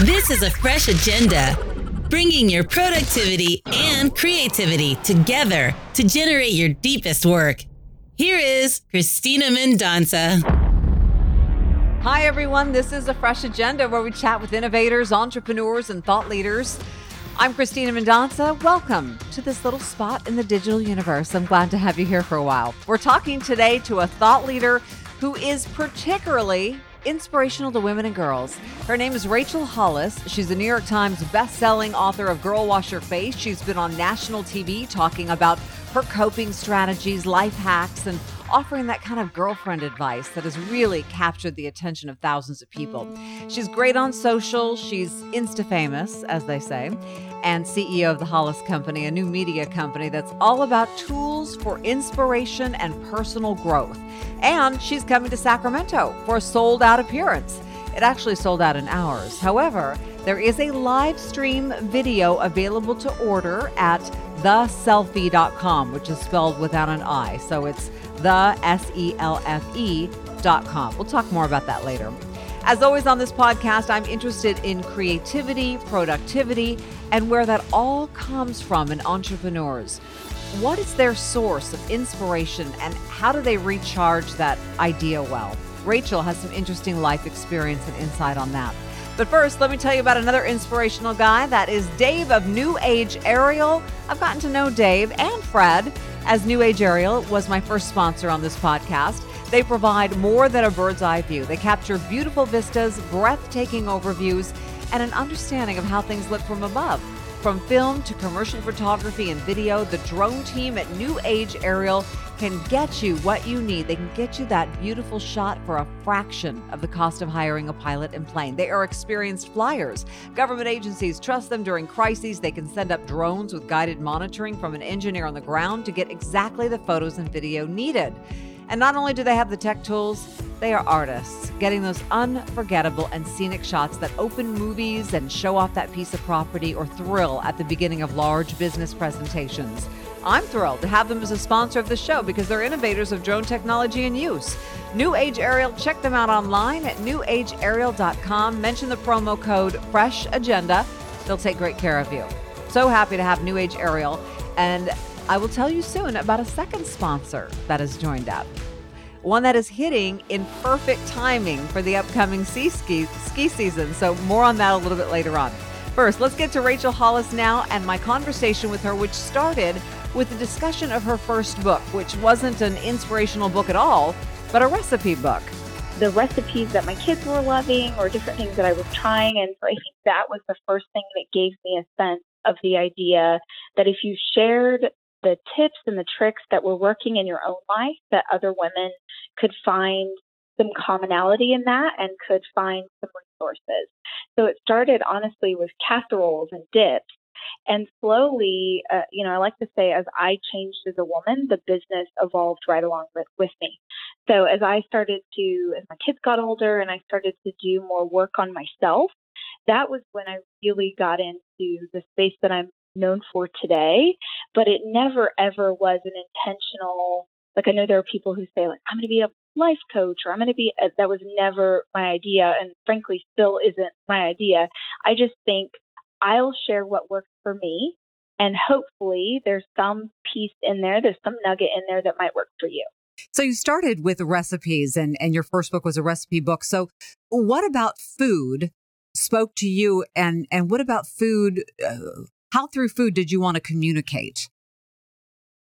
This is a fresh agenda, bringing your productivity and creativity together to generate your deepest work. Here is Christina Mendonca. Hi, everyone. This is a fresh agenda where we chat with innovators, entrepreneurs, and thought leaders. I'm Christina Mendonca. Welcome to this little spot in the digital universe. I'm glad to have you here for a while. We're talking today to a thought leader who is particularly inspirational to women and girls. Her name is Rachel Hollis. She's a New York Times best-selling author of Girl Wash Your Face. She's been on national TV talking about her coping strategies, life hacks, and offering that kind of girlfriend advice that has really captured the attention of thousands of people. She's great on social. She's Insta famous, as they say, and CEO of the Hollis Company, a new media company that's all about tools for inspiration and personal growth. And she's coming to Sacramento for a sold out appearance. It actually sold out in hours. However, there is a live stream video available to order at theselfie.com, which is spelled without an I. So it's the S E L F E dot com. We'll talk more about that later. As always on this podcast, I'm interested in creativity, productivity, and where that all comes from in entrepreneurs. What is their source of inspiration and how do they recharge that idea well? Rachel has some interesting life experience and insight on that. But first, let me tell you about another inspirational guy. That is Dave of New Age Aerial. I've gotten to know Dave and Fred as New Age Aerial was my first sponsor on this podcast. They provide more than a bird's eye view. They capture beautiful vistas, breathtaking overviews, and an understanding of how things look from above. From film to commercial photography and video, the drone team at New Age Aerial can get you what you need. They can get you that beautiful shot for a fraction of the cost of hiring a pilot and plane. They are experienced flyers. Government agencies trust them during crises. They can send up drones with guided monitoring from an engineer on the ground to get exactly the photos and video needed. And not only do they have the tech tools, they are artists, getting those unforgettable and scenic shots that open movies and show off that piece of property or thrill at the beginning of large business presentations. I'm thrilled to have them as a sponsor of the show because they're innovators of drone technology and use. New Age Aerial, check them out online at newageaerial.com. Mention the promo code Fresh Agenda. They'll take great care of you. So happy to have New Age Aerial. And I will tell you soon about a second sponsor that has joined up. One that is hitting in perfect timing for the upcoming ski, ski, ski season. So, more on that a little bit later on. First, let's get to Rachel Hollis now and my conversation with her, which started with a discussion of her first book, which wasn't an inspirational book at all, but a recipe book. The recipes that my kids were loving or different things that I was trying. And so I think that was the first thing that gave me a sense of the idea that if you shared the tips and the tricks that were working in your own life that other women could find some commonality in that and could find some resources. So it started honestly with casseroles and dips. And slowly, uh, you know, I like to say as I changed as a woman, the business evolved right along with, with me. So as I started to, as my kids got older and I started to do more work on myself, that was when I really got into the space that I'm known for today, but it never ever was an intentional. Like I know there are people who say like I'm going to be a life coach or I'm going to be a, that was never my idea and frankly still isn't my idea. I just think I'll share what works for me and hopefully there's some piece in there, there's some nugget in there that might work for you. So you started with recipes and and your first book was a recipe book. So what about food spoke to you and and what about food uh, how through food did you want to communicate?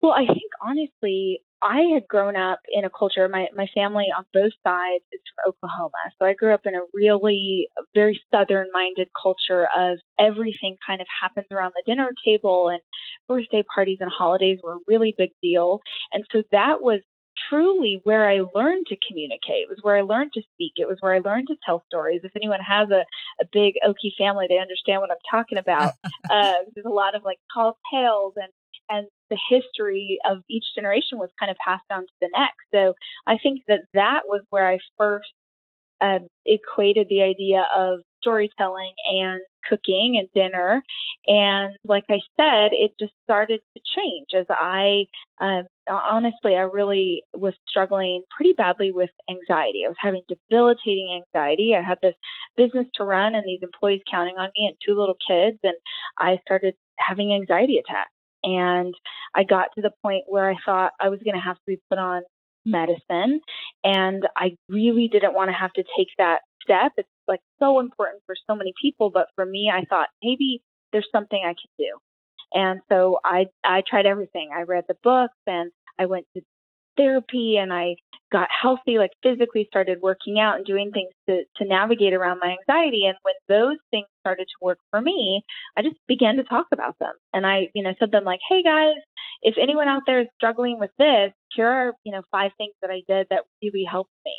Well, I think honestly, I had grown up in a culture, my, my family on both sides is from Oklahoma. So I grew up in a really very southern minded culture of everything kind of happens around the dinner table and birthday parties and holidays were a really big deal. And so that was truly where I learned to communicate. It was where I learned to speak. It was where I learned to tell stories. If anyone has a, a big Okie family, they understand what I'm talking about. uh, there's a lot of like tall tales and and the history of each generation was kind of passed down to the next. So I think that that was where I first um, equated the idea of storytelling and cooking and dinner. And like I said, it just started to change as I, uh, honestly, I really was struggling pretty badly with anxiety. I was having debilitating anxiety. I had this business to run and these employees counting on me and two little kids. And I started having anxiety attacks. And I got to the point where I thought I was going to have to be put on medicine. And I really didn't want to have to take that step. It's like so important for so many people. But for me, I thought maybe there's something I can do. And so I I tried everything. I read the books and I went to therapy and I got healthy, like physically started working out and doing things to, to navigate around my anxiety. And when those things started to work for me, I just began to talk about them. And I, you know, said them like, hey guys, if anyone out there is struggling with this, here are, you know, five things that I did that really helped me.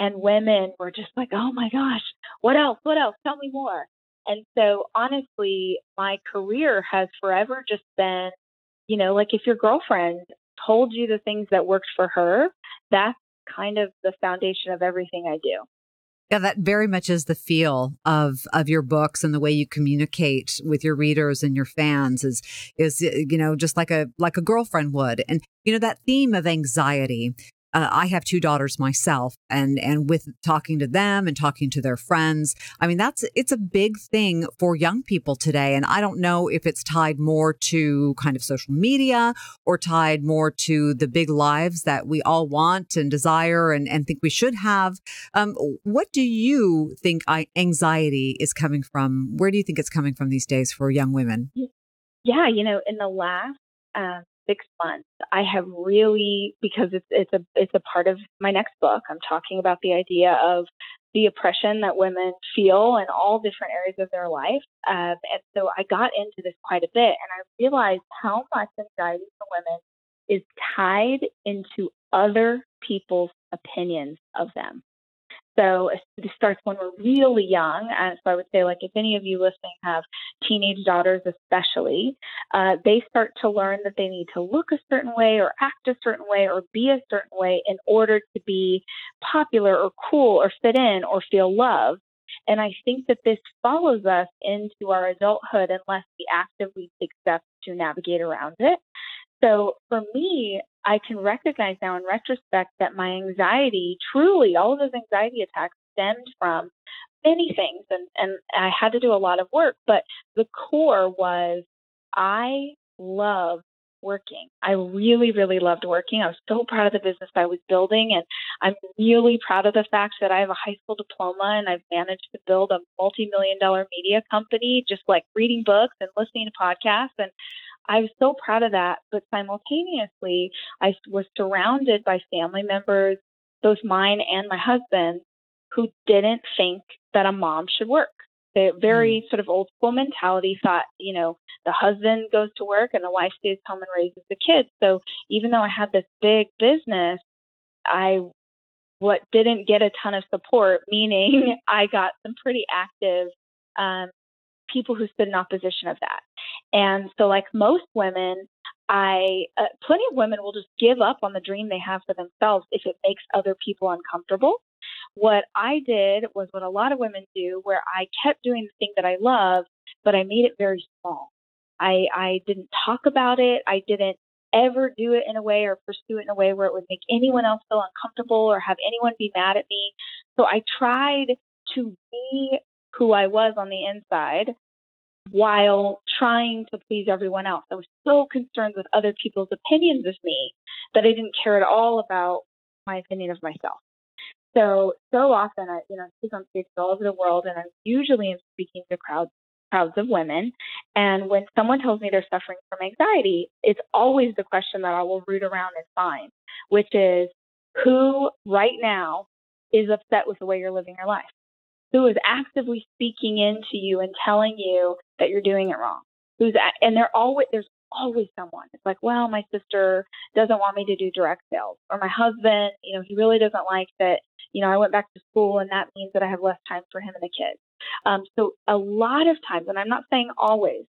And women were just like, oh my gosh, what else? What else? Tell me more. And so honestly, my career has forever just been, you know, like if your girlfriend told you the things that worked for her, that's kind of the foundation of everything I do. Yeah, that very much is the feel of of your books and the way you communicate with your readers and your fans is is you know just like a like a girlfriend would. And you know that theme of anxiety uh, I have two daughters myself, and and with talking to them and talking to their friends, I mean that's it's a big thing for young people today. And I don't know if it's tied more to kind of social media or tied more to the big lives that we all want and desire and and think we should have. Um, what do you think anxiety is coming from? Where do you think it's coming from these days for young women? Yeah, you know, in the last um, six months, I have really because it's it's a it's a part of my next book. I'm talking about the idea of the oppression that women feel in all different areas of their life. Um, and so I got into this quite a bit, and I realized how much anxiety for women is tied into other people's opinions of them. So it starts when we're really young. And so I would say, like, if any of you listening have teenage daughters, especially, uh, they start to learn that they need to look a certain way or act a certain way or be a certain way in order to be popular or cool or fit in or feel loved. And I think that this follows us into our adulthood unless we actively take steps to navigate around it. So for me, I can recognize now in retrospect that my anxiety, truly, all of those anxiety attacks stemmed from many things. And, and I had to do a lot of work, but the core was I love working. I really, really loved working. I was so proud of the business I was building. And I'm really proud of the fact that I have a high school diploma and I've managed to build a multi million dollar media company, just like reading books and listening to podcasts. And I was so proud of that. But simultaneously, I was surrounded by family members, both mine and my husband, who didn't think that a mom should work. The very mm. sort of old school mentality thought, you know, the husband goes to work and the wife stays home and raises the kids. So even though I had this big business, I what didn't get a ton of support, meaning I got some pretty active um, people who stood in opposition of that. And so, like most women, I uh, plenty of women will just give up on the dream they have for themselves if it makes other people uncomfortable. What I did was what a lot of women do, where I kept doing the thing that I love, but I made it very small. I I didn't talk about it. I didn't ever do it in a way or pursue it in a way where it would make anyone else feel uncomfortable or have anyone be mad at me. So I tried to be who I was on the inside while trying to please everyone else. I was so concerned with other people's opinions of me that I didn't care at all about my opinion of myself. So, so often I, you know, speak on stages all over the world and I'm usually speaking to crowds crowds of women. And when someone tells me they're suffering from anxiety, it's always the question that I will root around and find, which is who right now is upset with the way you're living your life? Who is actively speaking into you and telling you that you're doing it wrong. Who's and they're always there's always someone. It's like, well, my sister doesn't want me to do direct sales, or my husband, you know, he really doesn't like that. You know, I went back to school, and that means that I have less time for him and the kids. Um, so a lot of times, and I'm not saying always,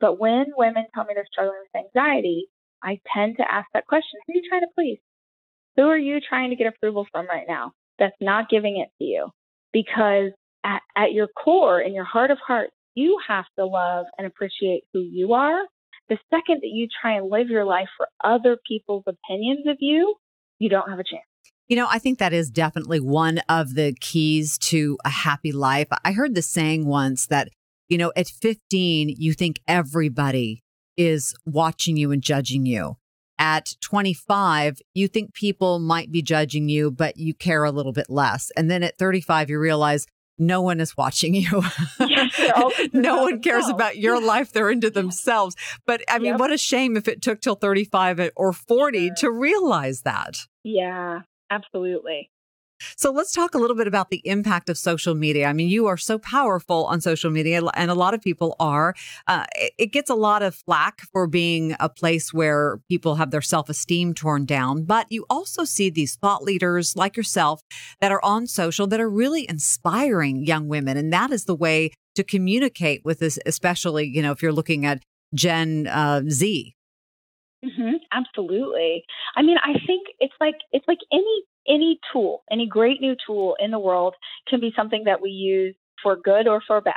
but when women tell me they're struggling with anxiety, I tend to ask that question: Who are you trying to please? Who are you trying to get approval from right now? That's not giving it to you because at, at your core, in your heart of hearts, you have to love and appreciate who you are. The second that you try and live your life for other people's opinions of you, you don't have a chance. You know, I think that is definitely one of the keys to a happy life. I heard the saying once that, you know, at 15, you think everybody is watching you and judging you. At 25, you think people might be judging you, but you care a little bit less. And then at 35, you realize no one is watching you. Yes, no one cares about your life. They're into themselves. But I mean, yep. what a shame if it took till 35 or 40 sure. to realize that. Yeah, absolutely. So let's talk a little bit about the impact of social media. I mean, you are so powerful on social media, and a lot of people are. Uh, it gets a lot of flack for being a place where people have their self esteem torn down, but you also see these thought leaders like yourself that are on social that are really inspiring young women. And that is the way to communicate with this, especially, you know, if you're looking at Gen uh, Z. Mm-hmm, absolutely. I mean, I think it's like it's like any any tool, any great new tool in the world can be something that we use for good or for bad.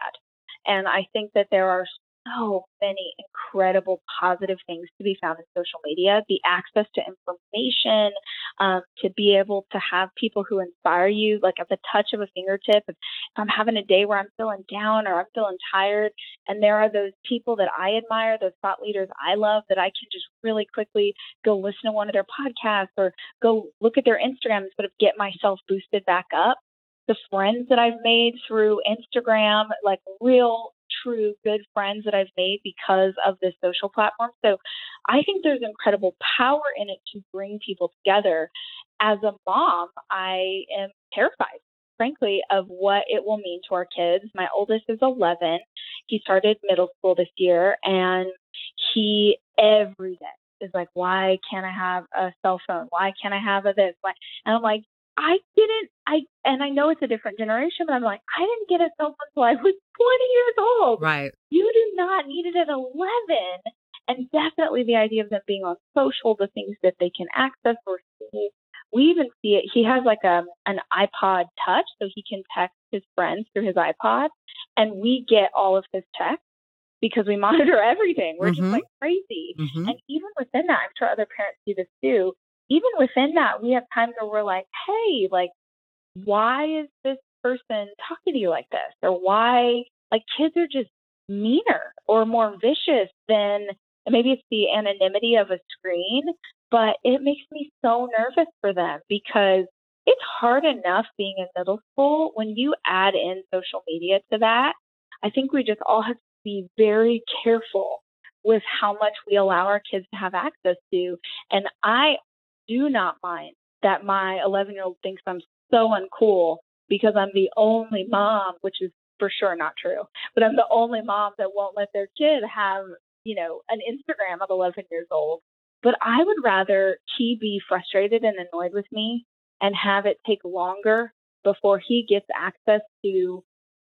And I think that there are so many incredible positive things to be found in social media. The access to information um, to be able to have people who inspire you like at the touch of a fingertip if i'm having a day where i'm feeling down or i'm feeling tired and there are those people that i admire those thought leaders i love that i can just really quickly go listen to one of their podcasts or go look at their instagram and sort of get myself boosted back up. The friends that I've made through Instagram, like real true good friends that I've made because of this social platform. So I think there's incredible power in it to bring people together. As a mom, I am terrified, frankly, of what it will mean to our kids. My oldest is 11. He started middle school this year, and he every day is like, why can't I have a cell phone? Why can't I have a this? Why? And I'm like, I didn't, I, and I know it's a different generation, but I'm like, I didn't get a cell phone until I was 20 years old. Right. You do not need it at 11. And definitely the idea of them being on social, the things that they can access or see. We even see it. He has like a an iPod Touch, so he can text his friends through his iPod, and we get all of his texts because we monitor everything. We're mm-hmm. just like crazy. Mm-hmm. And even within that, I'm sure other parents do this too even within that, we have times where we're like, hey, like, why is this person talking to you like this? Or why, like, kids are just meaner or more vicious than maybe it's the anonymity of a screen, but it makes me so nervous for them because it's hard enough being in middle school. When you add in social media to that, I think we just all have to be very careful with how much we allow our kids to have access to. And I do not mind that my 11 year old thinks I'm so uncool because I'm the only mom, which is for sure not true, but I'm the only mom that won't let their kid have, you know, an Instagram of 11 years old. But I would rather he be frustrated and annoyed with me and have it take longer before he gets access to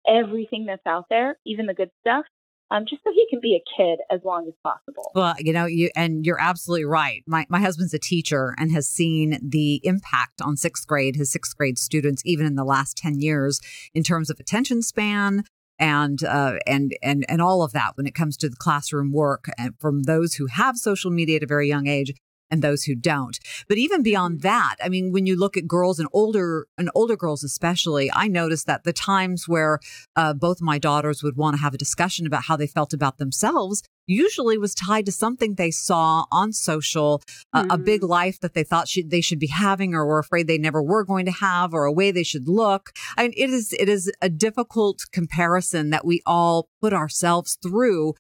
everything that's out there, even the good stuff, um, just so he can be a kid as long as possible. Well, you know, you and you're absolutely right. My my husband's a teacher and has seen the impact on sixth grade, his sixth grade students, even in the last ten years, in terms of attention span, and uh, and and and all of that when it comes to the classroom work and from those who have social media at a very young age and those who don't. But even beyond mm-hmm. that, I mean, when you look at girls and older and older girls especially, I noticed that the times where uh, both my daughters would want to have a discussion about how they felt about themselves usually was tied to something they saw on social, uh, mm-hmm. a big life that they thought should, they should be having or were afraid they never were going to have or a way they should look. I mean, it is, it is a difficult comparison that we all put ourselves through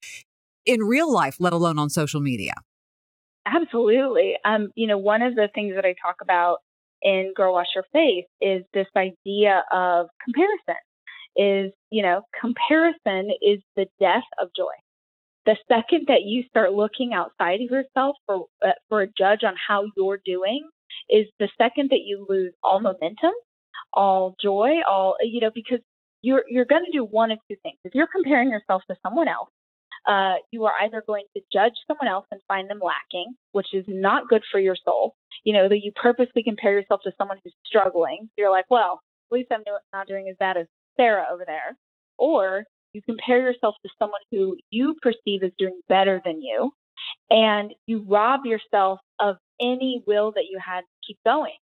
in real life, let alone on social media. Absolutely. Um, you know, one of the things that I talk about in Girl Wash Your Face is this idea of comparison. Is, you know, comparison is the death of joy. The second that you start looking outside of yourself for uh, for a judge on how you're doing is the second that you lose all momentum, all joy, all you know, because you're you're going to do one of two things. If you're comparing yourself to someone else, uh, you are either going to judge someone else and find them lacking, which is not good for your soul. You know, that you purposely compare yourself to someone who's struggling. You're like, well, at least I'm not doing as bad as Sarah over there. Or You compare yourself to someone who you perceive as doing better than you, and you rob yourself of any will that you had to keep going.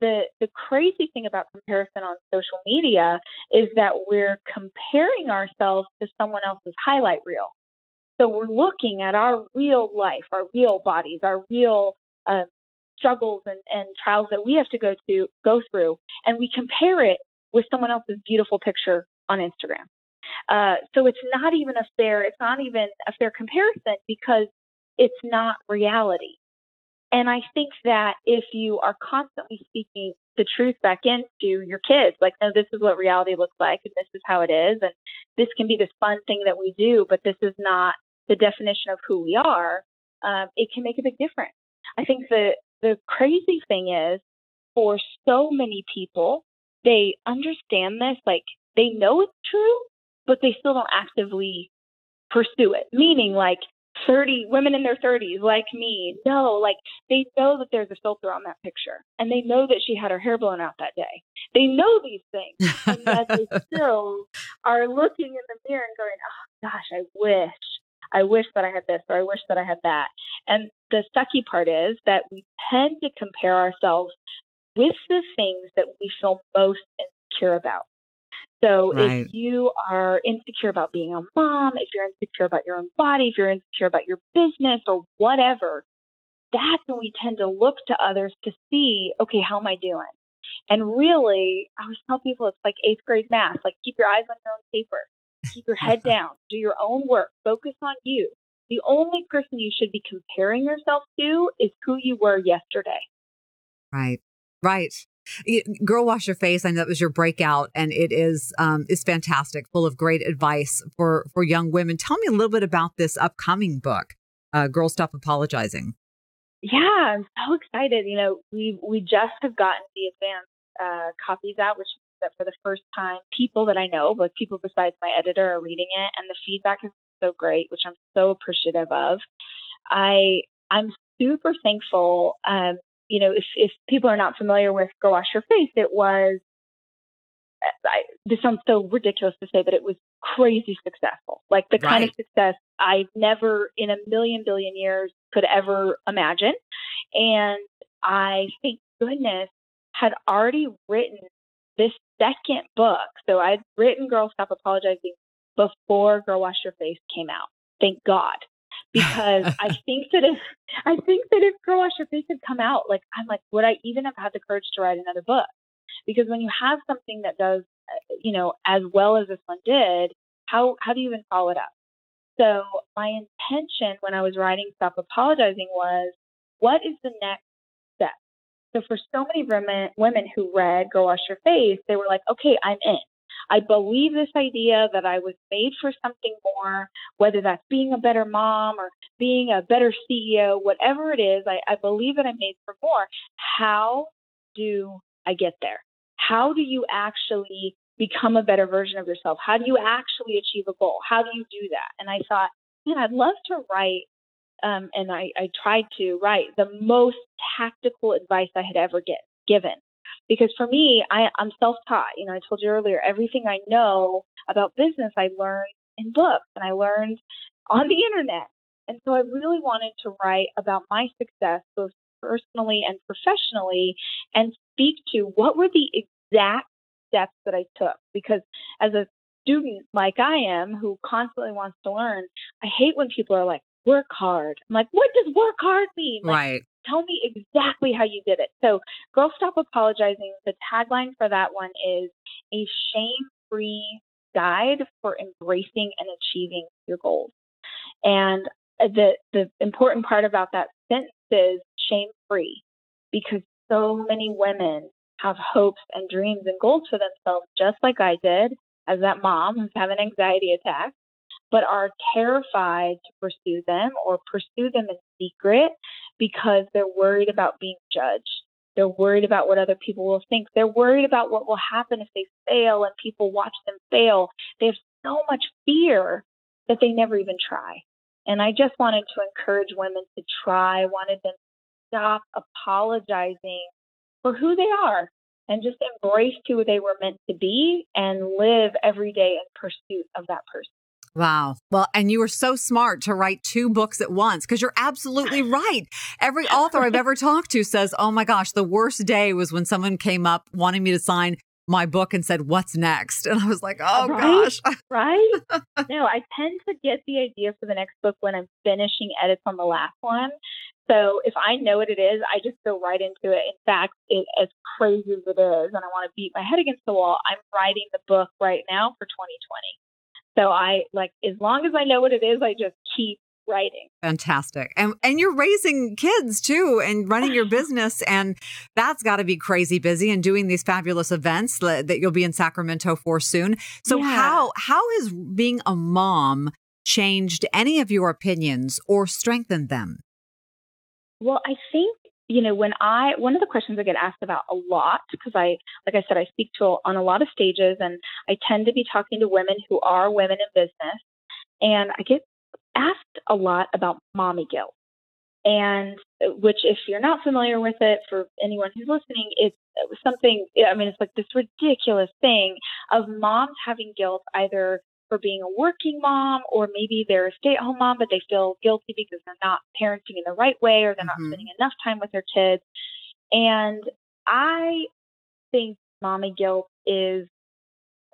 The, the crazy thing about comparison on social media is that we're comparing ourselves to someone else's highlight reel. So we're looking at our real life, our real bodies, our real uh, struggles and, and trials that we have to go to go through, and we compare it with someone else's beautiful picture on Instagram. Uh, so it's not even a fair, it's not even a fair comparison because it's not reality. And I think that if you are constantly speaking the truth back into your kids, like, no, this is what reality looks like, and this is how it is, and this can be this fun thing that we do, but this is not the definition of who we are, um, it can make a big difference. I think the the crazy thing is, for so many people, they understand this, like they know it's true, but they still don't actively pursue it. Meaning, like 30 women in their 30s, like me, know, like they know that there's a filter on that picture, and they know that she had her hair blown out that day. They know these things, and yet they still are looking in the mirror and going, "Oh gosh, I wish." I wish that I had this or I wish that I had that. And the sucky part is that we tend to compare ourselves with the things that we feel most insecure about. So right. if you are insecure about being a mom, if you're insecure about your own body, if you're insecure about your business or whatever, that's when we tend to look to others to see, okay, how am I doing? And really, I always tell people it's like eighth grade math, like keep your eyes on your own paper. Keep your head down. Do your own work. Focus on you. The only person you should be comparing yourself to is who you were yesterday. Right. Right. Girl Wash Your Face. I know that was your breakout, and it is um, is fantastic, full of great advice for for young women. Tell me a little bit about this upcoming book, uh, Girl Stop Apologizing. Yeah, I'm so excited. You know, we we just have gotten the advanced uh, copies out, which that for the first time, people that I know, but people besides my editor, are reading it, and the feedback is so great, which I'm so appreciative of. I I'm super thankful. Um, you know, if if people are not familiar with Girl Wash Your Face, it was. I, this sounds so ridiculous to say, but it was crazy successful. Like the right. kind of success I've never in a million billion years could ever imagine. And I thank goodness had already written this second book. So I'd written Girl Stop Apologizing before Girl Wash Your Face came out. Thank God. Because I think that if I think that if Girl Wash Your Face had come out, like I'm like, would I even have had the courage to write another book? Because when you have something that does, uh, you know, as well as this one did, how how do you even follow it up? So my intention when I was writing Stop Apologizing was, what is the next so for so many women, women who read Girl Wash Your Face, they were like, okay, I'm in. I believe this idea that I was made for something more, whether that's being a better mom or being a better CEO, whatever it is, I, I believe that I'm made for more. How do I get there? How do you actually become a better version of yourself? How do you mm-hmm. actually achieve a goal? How do you do that? And I thought, man, I'd love to write um, and I, I tried to write the most tactical advice I had ever get, given. Because for me, I, I'm self taught. You know, I told you earlier, everything I know about business, I learned in books and I learned on the internet. And so I really wanted to write about my success, both personally and professionally, and speak to what were the exact steps that I took. Because as a student like I am who constantly wants to learn, I hate when people are like, work hard. I'm like, what does work hard mean? Like, right. Tell me exactly how you did it. So, Girl Stop Apologizing, the tagline for that one is a shame free guide for embracing and achieving your goals. And uh, the, the important part about that sentence is shame free because so many women have hopes and dreams and goals for themselves, just like I did as that mom who's having anxiety attacks but are terrified to pursue them or pursue them in secret because they're worried about being judged. They're worried about what other people will think. They're worried about what will happen if they fail and people watch them fail. They have so much fear that they never even try. And I just wanted to encourage women to try, wanted them to stop apologizing for who they are and just embrace who they were meant to be and live every day in pursuit of that person. Wow. Well, and you were so smart to write two books at once because you're absolutely right. Every author I've ever talked to says, Oh my gosh, the worst day was when someone came up wanting me to sign my book and said, What's next? And I was like, Oh right? gosh. right? No, I tend to get the idea for the next book when I'm finishing edits on the last one. So if I know what it is, I just go right into it. In fact, it, as crazy as it is, and I want to beat my head against the wall, I'm writing the book right now for 2020. So I like as long as I know what it is, I just keep writing. Fantastic. And and you're raising kids too and running your business and that's got to be crazy busy and doing these fabulous events that you'll be in Sacramento for soon. So yeah. how how has being a mom changed any of your opinions or strengthened them? Well, I think you know when I one of the questions I get asked about a lot because I like I said I speak to on a lot of stages and I tend to be talking to women who are women in business and I get asked a lot about mommy guilt. And uh, which, if you're not familiar with it, for anyone who's listening, it's something, I mean, it's like this ridiculous thing of moms having guilt either for being a working mom or maybe they're a stay at home mom, but they feel guilty because they're not parenting in the right way or they're mm-hmm. not spending enough time with their kids. And I think mommy guilt is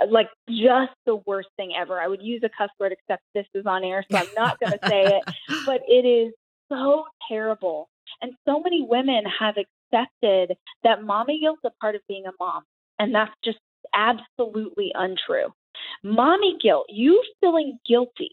like just the worst thing ever. I would use a cuss word, except this is on air, so I'm not going to say it. But it is so terrible. And so many women have accepted that mommy guilt's a part of being a mom. And that's just absolutely untrue. Mommy guilt, you feeling guilty,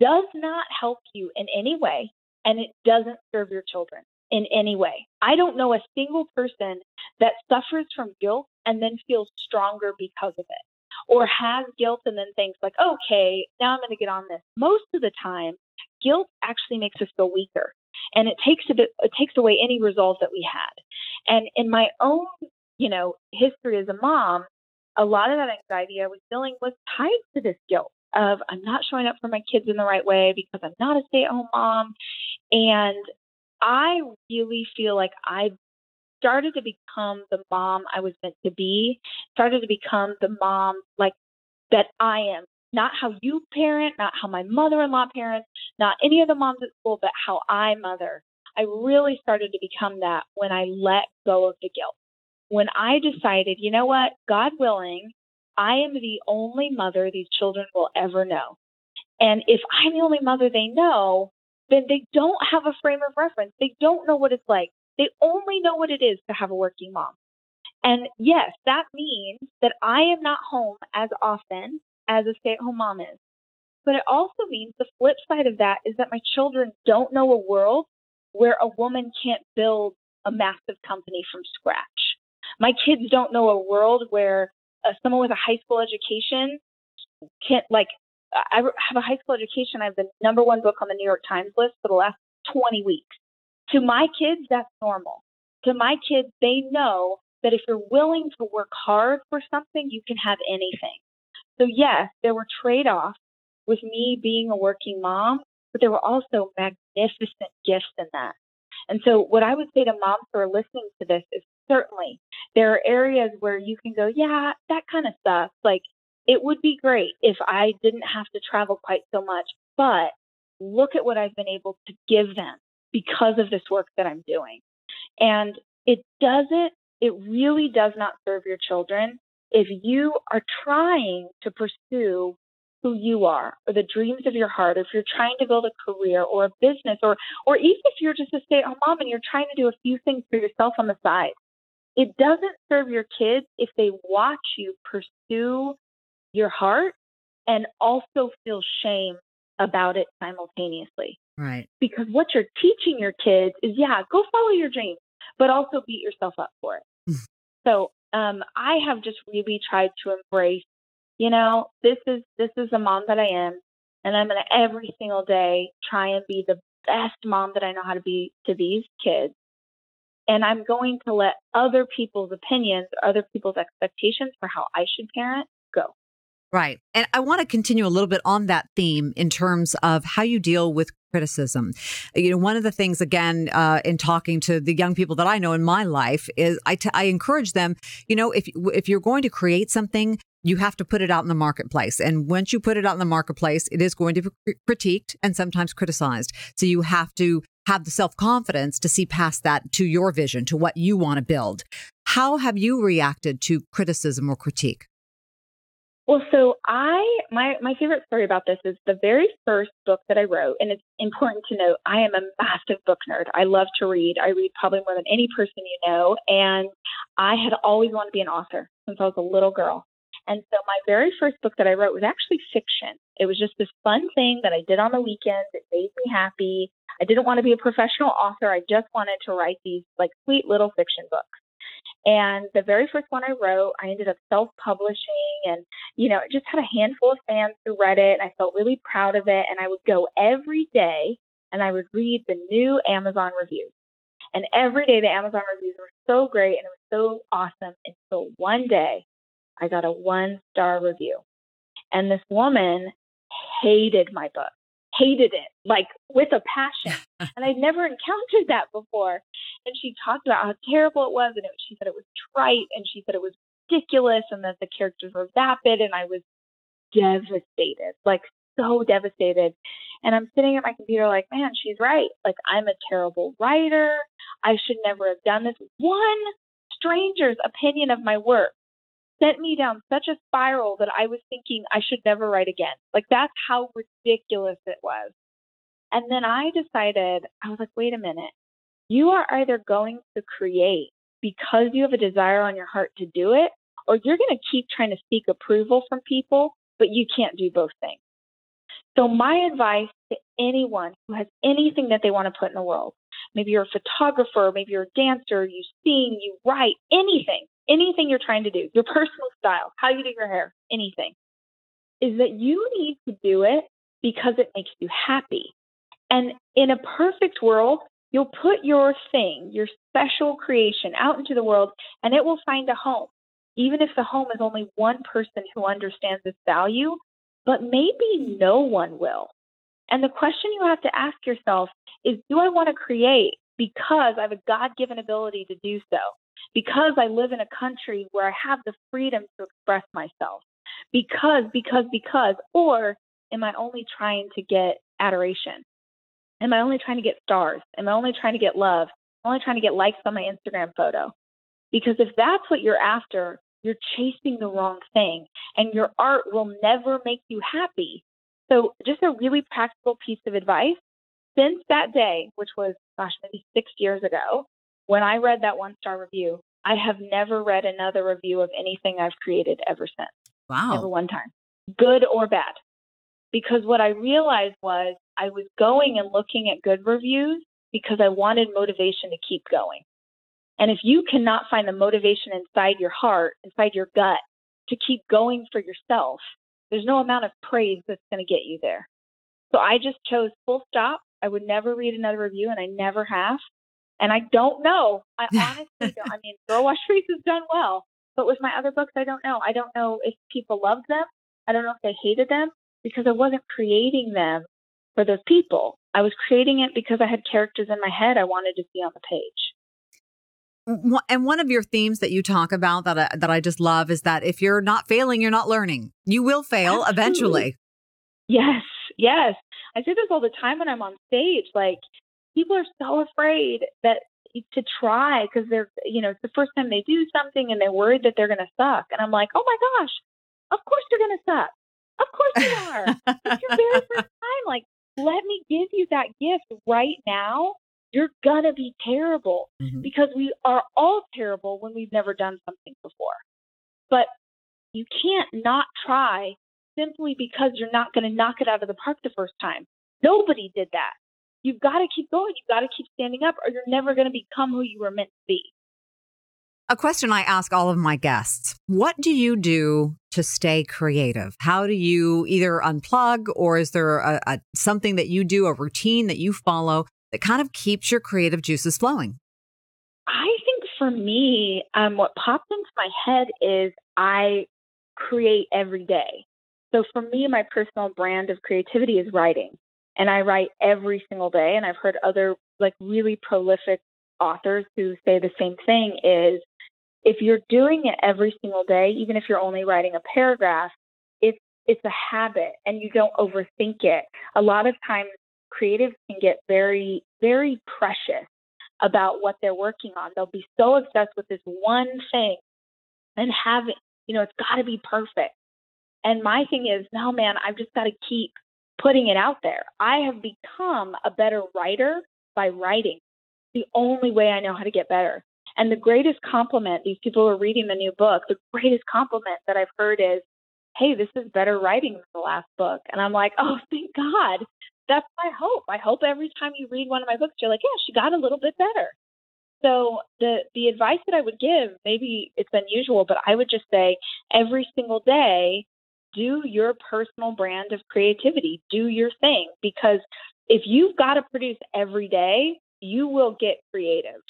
does not help you in any way, and it doesn't serve your children in any way. I don't know a single person that suffers from guilt and then feels stronger because of it or has guilt and then thinks like, okay, now I'm going to get on this. Most of the time, guilt actually makes us feel weaker and it takes a bit, it takes away any resolve that we had. And in my own, you know, history as a mom, a lot of that anxiety I was feeling was tied to this guilt of I'm not showing up for my kids in the right way because I'm not a stay at home mom. And I really feel like I've started to become the mom I was meant to be, started to become the mom like that I am. Not how you parent, not how my mother in law parents, not any of the moms at school, but how I mother. I really started to become that when I let go of the guilt. When I decided, you know what, God willing, I am the only mother these children will ever know. And if I'm the only mother they know, then they don't have a frame of reference. They don't know what it's like they only know what it is to have a working mom. And yes, that means that I am not home as often as a stay at home mom is. But it also means the flip side of that is that my children don't know a world where a woman can't build a massive company from scratch. My kids don't know a world where uh, someone with a high school education can't, like, I have a high school education. I have the number one book on the New York Times list for the last 20 weeks. To my kids, that's normal. To my kids, they know that if you're willing to work hard for something, you can have anything. So, yes, there were trade offs with me being a working mom, but there were also magnificent gifts in that. And so, what I would say to moms who are listening to this is certainly there are areas where you can go, yeah, that kind of stuff. Like, it would be great if I didn't have to travel quite so much, but look at what I've been able to give them because of this work that I'm doing. And it doesn't, it really does not serve your children if you are trying to pursue who you are or the dreams of your heart, or if you're trying to build a career or a business, or or even if you're just a stay-at-home mom and you're trying to do a few things for yourself on the side. It doesn't serve your kids if they watch you pursue your heart and also feel shame about it simultaneously. Right. Because what you're teaching your kids is, yeah, go follow your dreams, but also beat yourself up for it. Mm. so um, I have just really tried to embrace, you know, this is this is the mom that I am, and I'm gonna every single day try and be the best mom that I know how to be to these kids. And I'm going to let other people's opinions, other people's expectations for how I should parent go. Right. And I want to continue a little bit on that theme in terms of how you deal with criticism. You know, one of the things, again, uh, in talking to the young people that I know in my life is I, t- I encourage them, you know, if, if you're going to create something, you have to put it out in the marketplace. And once you put it out in the marketplace, it is going to be critiqued and sometimes criticized. So you have to have the self confidence to see past that to your vision, to what you want to build. How have you reacted to criticism or critique? Well, so I my my favorite story about this is the very first book that I wrote, and it's important to note I am a massive book nerd. I love to read. I read probably more than any person you know, and I had always wanted to be an author since I was a little girl. And so my very first book that I wrote was actually fiction. It was just this fun thing that I did on the weekends. It made me happy. I didn't want to be a professional author. I just wanted to write these like sweet little fiction books. And the very first one I wrote, I ended up self publishing and, you know, it just had a handful of fans who read it. And I felt really proud of it. And I would go every day and I would read the new Amazon reviews. And every day the Amazon reviews were so great and it was so awesome until one day I got a one star review. And this woman hated my book, hated it, like with a passion. and I'd never encountered that before. And she talked about how terrible it was. And it, she said it was trite and she said it was ridiculous and that the characters were vapid. And I was devastated, like so devastated. And I'm sitting at my computer like, man, she's right. Like, I'm a terrible writer. I should never have done this. One stranger's opinion of my work sent me down such a spiral that I was thinking I should never write again. Like that's how ridiculous it was. And then I decided, I was like, wait a minute. You are either going to create because you have a desire on your heart to do it, or you're going to keep trying to seek approval from people, but you can't do both things. So, my advice to anyone who has anything that they want to put in the world, maybe you're a photographer, maybe you're a dancer, you sing, you write, anything, anything you're trying to do, your personal style, how you do your hair, anything, is that you need to do it because it makes you happy. And in a perfect world, you'll put your thing, your special creation out into the world and it will find a home. Even if the home is only one person who understands its value, but maybe no one will. And the question you have to ask yourself is do I want to create because I have a God given ability to do so? Because I live in a country where I have the freedom to express myself. Because, because, because, or am I only trying to get adoration? Am I only trying to get stars? Am I only trying to get love? Am I only trying to get likes on my Instagram photo? Because if that's what you're after, you're chasing the wrong thing and your art will never make you happy. So, just a really practical piece of advice since that day, which was, gosh, maybe six years ago, when I read that one star review, I have never read another review of anything I've created ever since. Wow. Never one time, good or bad. Because what I realized was I was going and looking at good reviews because I wanted motivation to keep going. And if you cannot find the motivation inside your heart, inside your gut, to keep going for yourself, there's no amount of praise that's going to get you there. So I just chose full stop. I would never read another review, and I never have. And I don't know. I honestly don't. I mean, Girl Wash Face has done well, but with my other books, I don't know. I don't know if people loved them. I don't know if they hated them because I wasn't creating them for those people. I was creating it because I had characters in my head I wanted to see on the page. And one of your themes that you talk about that I, that I just love is that if you're not failing, you're not learning. You will fail Absolutely. eventually. Yes, yes. I say this all the time when I'm on stage. Like people are so afraid that to try because they're you know it's the first time they do something and they're worried that they're going to suck and i'm like oh my gosh of course you're going to suck. Of course you are. It's your very first time like let me give you that gift right now. You're going to be terrible mm-hmm. because we are all terrible when we've never done something before. But you can't not try simply because you're not going to knock it out of the park the first time. Nobody did that You've got to keep going. You've got to keep standing up, or you're never going to become who you were meant to be. A question I ask all of my guests What do you do to stay creative? How do you either unplug, or is there a, a, something that you do, a routine that you follow that kind of keeps your creative juices flowing? I think for me, um, what popped into my head is I create every day. So for me, my personal brand of creativity is writing. And I write every single day. And I've heard other like really prolific authors who say the same thing is if you're doing it every single day, even if you're only writing a paragraph, it's it's a habit and you don't overthink it. A lot of times creatives can get very, very precious about what they're working on. They'll be so obsessed with this one thing and have it, you know, it's got to be perfect. And my thing is, no, man, I've just got to keep putting it out there. I have become a better writer by writing. The only way I know how to get better. And the greatest compliment, these people are reading the new book, the greatest compliment that I've heard is, hey, this is better writing than the last book. And I'm like, oh, thank God. That's my hope. I hope every time you read one of my books, you're like, yeah, she got a little bit better. So the the advice that I would give, maybe it's unusual, but I would just say every single day, do your personal brand of creativity, do your thing because if you've got to produce every day, you will get creative.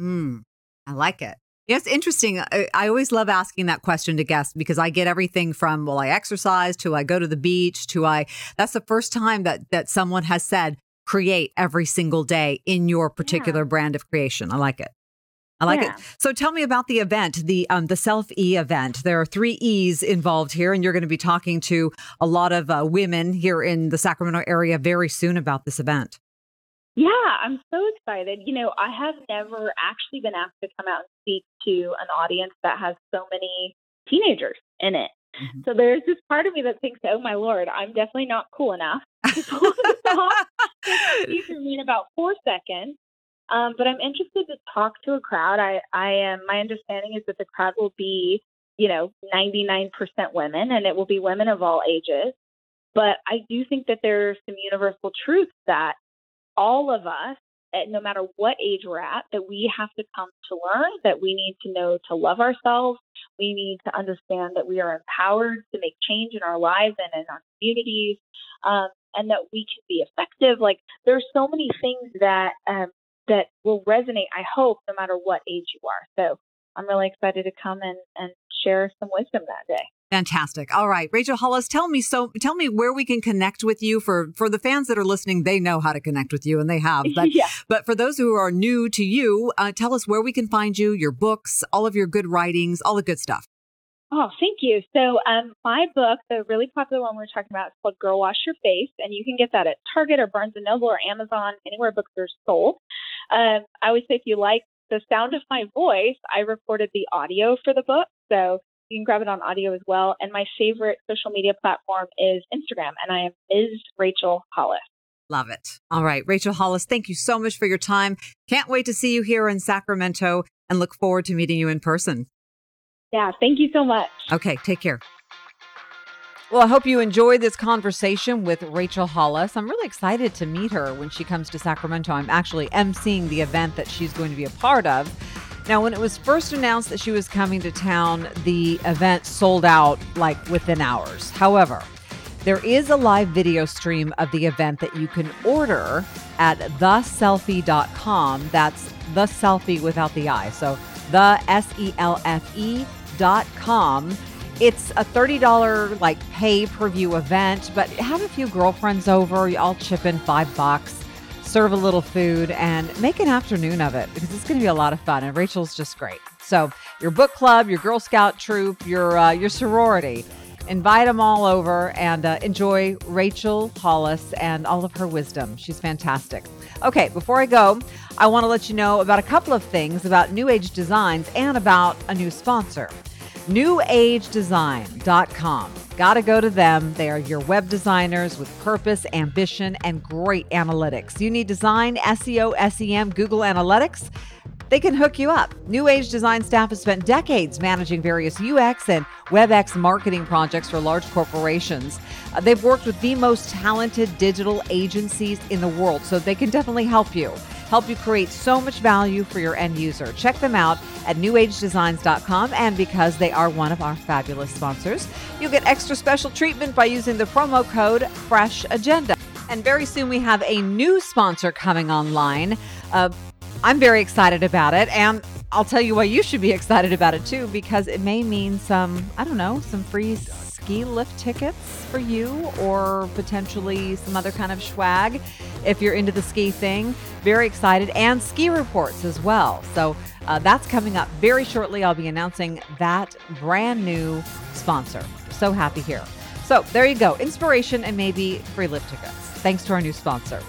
Mm, I like it. Yeah, it's interesting. I, I, always love asking that question to guests because I get everything from well, I exercise to I go to the beach to I. That's the first time that that someone has said create every single day in your particular yeah. brand of creation. I like it. I like yeah. it. So tell me about the event, the um, the Self E event. There are three E's involved here, and you're going to be talking to a lot of uh, women here in the Sacramento area very soon about this event. Yeah, I'm so excited. You know, I have never actually been asked to come out and speak to an audience that has so many teenagers in it. Mm-hmm. So there's this part of me that thinks, oh my lord, I'm definitely not cool enough to pull this off. me in about four seconds. Um, but I'm interested to talk to a crowd. I, I am. My understanding is that the crowd will be, you know, 99% women, and it will be women of all ages. But I do think that there are some universal truths that all of us, no matter what age we're at, that we have to come to learn. That we need to know to love ourselves. We need to understand that we are empowered to make change in our lives and in our communities. Um, and that we can be effective. Like there's so many things that um, that will resonate, I hope, no matter what age you are. So I'm really excited to come and, and share some wisdom that day. Fantastic. All right, Rachel Hollis, tell me so tell me where we can connect with you for for the fans that are listening, they know how to connect with you and they have. But yeah. but for those who are new to you, uh, tell us where we can find you, your books, all of your good writings, all the good stuff. Oh, thank you. So, um, my book, the really popular one we are talking about, is called Girl Wash Your Face, and you can get that at Target or Barnes and Noble or Amazon, anywhere books are sold. Um, I always say if you like the sound of my voice, I recorded the audio for the book, so you can grab it on audio as well. And my favorite social media platform is Instagram, and I am Ms. Rachel Hollis. Love it. All right, Rachel Hollis, thank you so much for your time. Can't wait to see you here in Sacramento and look forward to meeting you in person. Yeah, thank you so much. Okay, take care. Well, I hope you enjoyed this conversation with Rachel Hollis. I'm really excited to meet her when she comes to Sacramento. I'm actually emceeing the event that she's going to be a part of. Now, when it was first announced that she was coming to town, the event sold out like within hours. However, there is a live video stream of the event that you can order at theselfie.com. That's the selfie without the I. So the S E L F E dot com. It's a $30 like pay per view event, but have a few girlfriends over, y'all chip in five bucks, serve a little food, and make an afternoon of it because it's going to be a lot of fun. And Rachel's just great. So, your book club, your Girl Scout troop, your, uh, your sorority, invite them all over and uh, enjoy Rachel Hollis and all of her wisdom. She's fantastic. Okay, before I go, I want to let you know about a couple of things about New Age Designs and about a new sponsor. NewAgeDesign.com. Got to go to them. They are your web designers with purpose, ambition, and great analytics. You need design, SEO, SEM, Google Analytics they can hook you up. New Age Design staff has spent decades managing various UX and WebEx marketing projects for large corporations. Uh, they've worked with the most talented digital agencies in the world, so they can definitely help you. Help you create so much value for your end user. Check them out at newagedesigns.com. And because they are one of our fabulous sponsors, you'll get extra special treatment by using the promo code Fresh Agenda. And very soon we have a new sponsor coming online. Uh, I'm very excited about it. And I'll tell you why you should be excited about it too, because it may mean some, I don't know, some free ski lift tickets for you or potentially some other kind of swag if you're into the ski thing. Very excited. And ski reports as well. So uh, that's coming up very shortly. I'll be announcing that brand new sponsor. So happy here. So there you go. Inspiration and maybe free lift tickets. Thanks to our new sponsor.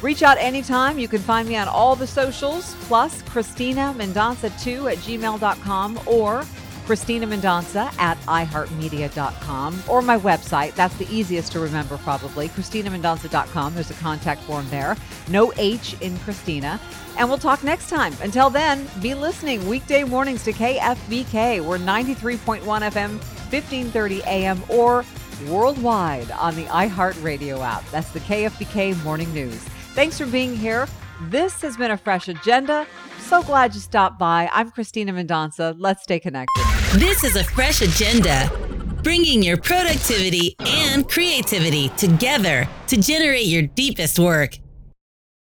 Reach out anytime. You can find me on all the socials, plus Christina Mendonca2 at gmail.com or Christina Mendonca at iHeartMedia.com or my website. That's the easiest to remember, probably. ChristinaMendonca.com. There's a contact form there. No H in Christina. And we'll talk next time. Until then, be listening weekday mornings to KFBK. We're 93.1 FM, 1530 AM, or worldwide on the iHeartRadio app. That's the KFBK Morning News. Thanks for being here. This has been a fresh agenda. So glad you stopped by. I'm Christina Mendonca. Let's stay connected. This is a fresh agenda, bringing your productivity and creativity together to generate your deepest work.